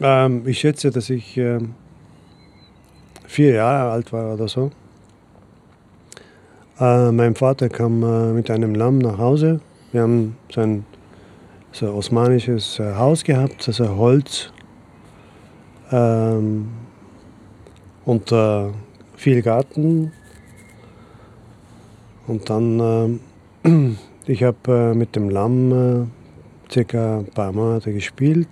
Ähm, ich schätze, dass ich äh, vier Jahre alt war oder so. Äh, mein Vater kam äh, mit einem Lamm nach Hause. Wir haben so ein so osmanisches äh, Haus gehabt, also Holz ähm, und äh, viel Garten. Und dann, äh, ich habe mit dem Lamm circa ein paar Monate gespielt.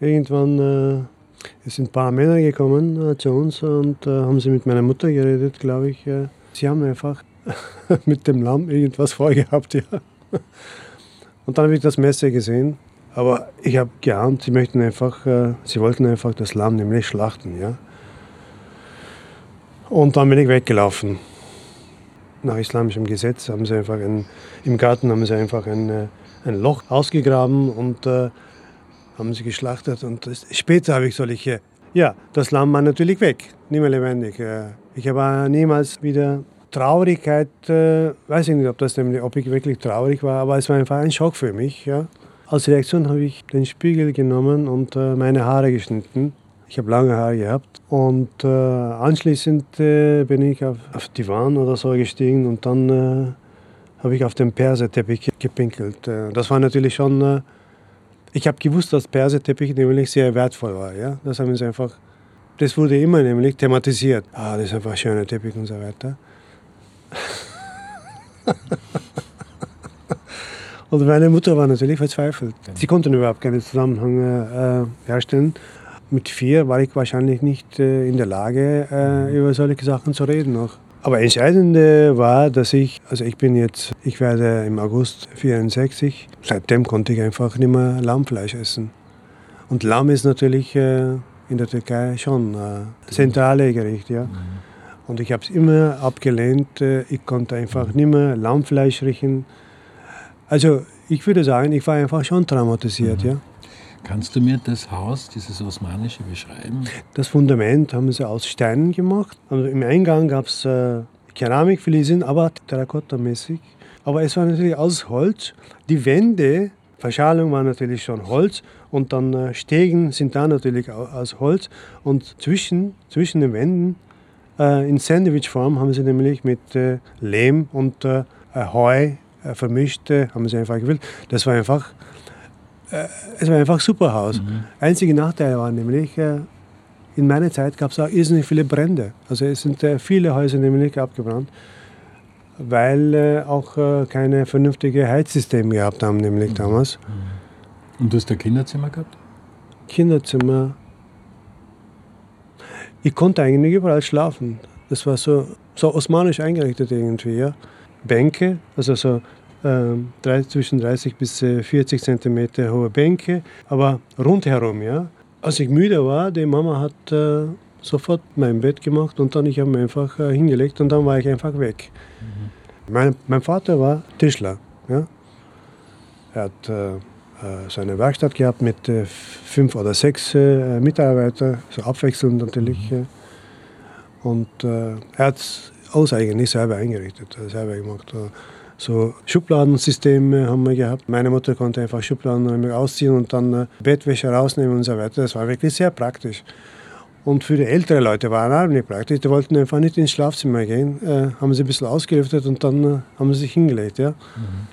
Irgendwann es sind ein paar Männer gekommen äh, zu uns und äh, haben sie mit meiner Mutter geredet, glaube ich. Äh, sie haben einfach mit dem Lamm irgendwas vorgehabt, ja. Und dann habe ich das Messer gesehen. Aber ich habe geahnt, sie möchten einfach, äh, sie wollten einfach das Lamm nämlich schlachten, ja. Und dann bin ich weggelaufen. Nach islamischem Gesetz haben sie einfach ein, im Garten haben sie einfach ein, äh, ein Loch ausgegraben und äh, haben sie geschlachtet und später habe ich solche, ja, das Lamm war natürlich weg, nicht mehr lebendig. Ich habe niemals wieder Traurigkeit, äh, weiß ich nicht, ob, das nämlich, ob ich wirklich traurig war, aber es war einfach ein Schock für mich. Ja. Als Reaktion habe ich den Spiegel genommen und äh, meine Haare geschnitten. Ich habe lange Haare gehabt und äh, anschließend äh, bin ich auf, auf die Wand oder so gestiegen und dann äh, habe ich auf den Perserteppich gepinkelt. Äh, das war natürlich schon ich habe gewusst, dass Perserteppich nämlich sehr wertvoll war. Ja? Das haben wir einfach, das wurde immer nämlich thematisiert. Ah, das ist einfach ein schöner Teppich und so weiter. und meine Mutter war natürlich verzweifelt. Sie konnte überhaupt keinen Zusammenhang äh, herstellen. Mit vier war ich wahrscheinlich nicht äh, in der Lage, äh, über solche Sachen zu reden noch. Aber entscheidend war, dass ich, also ich bin jetzt, ich werde im August 64, seitdem konnte ich einfach nicht mehr Lammfleisch essen. Und Lamm ist natürlich äh, in der Türkei schon äh, zentrale Gericht, ja. Mhm. Und ich habe es immer abgelehnt. Äh, ich konnte einfach nicht mehr Lammfleisch riechen. Also ich würde sagen, ich war einfach schon traumatisiert, mhm. ja. Kannst du mir das Haus, dieses osmanische, beschreiben? Das Fundament haben sie aus Steinen gemacht. Also Im Eingang gab es äh, Keramikfliesen, aber terrakottamäßig. Aber es war natürlich aus Holz. Die Wände, Verschalung war natürlich schon Holz und dann äh, Stegen sind da natürlich aus Holz. Und zwischen, zwischen den Wänden äh, in Sandwichform haben sie nämlich mit äh, Lehm und äh, Heu äh, vermischt, äh, haben sie einfach gewählt. Das war einfach es war einfach ein super Haus. Mhm. Einzige Nachteil war nämlich, äh, in meiner Zeit gab es auch irrsinnig viele Brände. Also es sind äh, viele Häuser nämlich abgebrannt, weil auch keine vernünftige Heizsysteme gehabt haben, nämlich mhm. damals. Mhm. Und du hast ein Kinderzimmer gehabt? Kinderzimmer. Ich konnte eigentlich überall schlafen. Das war so, so osmanisch eingerichtet irgendwie, ja. Bänke, also so äh, zwischen 30 bis 40 cm hohe Bänke, aber rundherum, ja. Als ich müde war, die Mama hat äh, sofort mein Bett gemacht und dann ich habe mich einfach äh, hingelegt und dann war ich einfach weg. Mhm. Mein, mein Vater war Tischler, ja. Er hat äh, äh seine Werkstatt gehabt mit äh, fünf oder sechs Mitarbeitern, so abwechselnd natürlich. Mhm. Und er hat alles eigentlich selber eingerichtet, selber gemacht so Schubladensysteme haben wir gehabt. Meine Mutter konnte einfach Schubladen ausziehen und dann äh, Bettwäsche rausnehmen und so weiter. Das war wirklich sehr praktisch. Und für die älteren Leute war es auch nicht praktisch. Die wollten einfach nicht ins Schlafzimmer gehen, äh, haben sie ein bisschen ausgelüftet und dann äh, haben sie sich hingelegt. Ja? Mhm.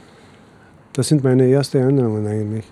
Das sind meine ersten Erinnerungen eigentlich.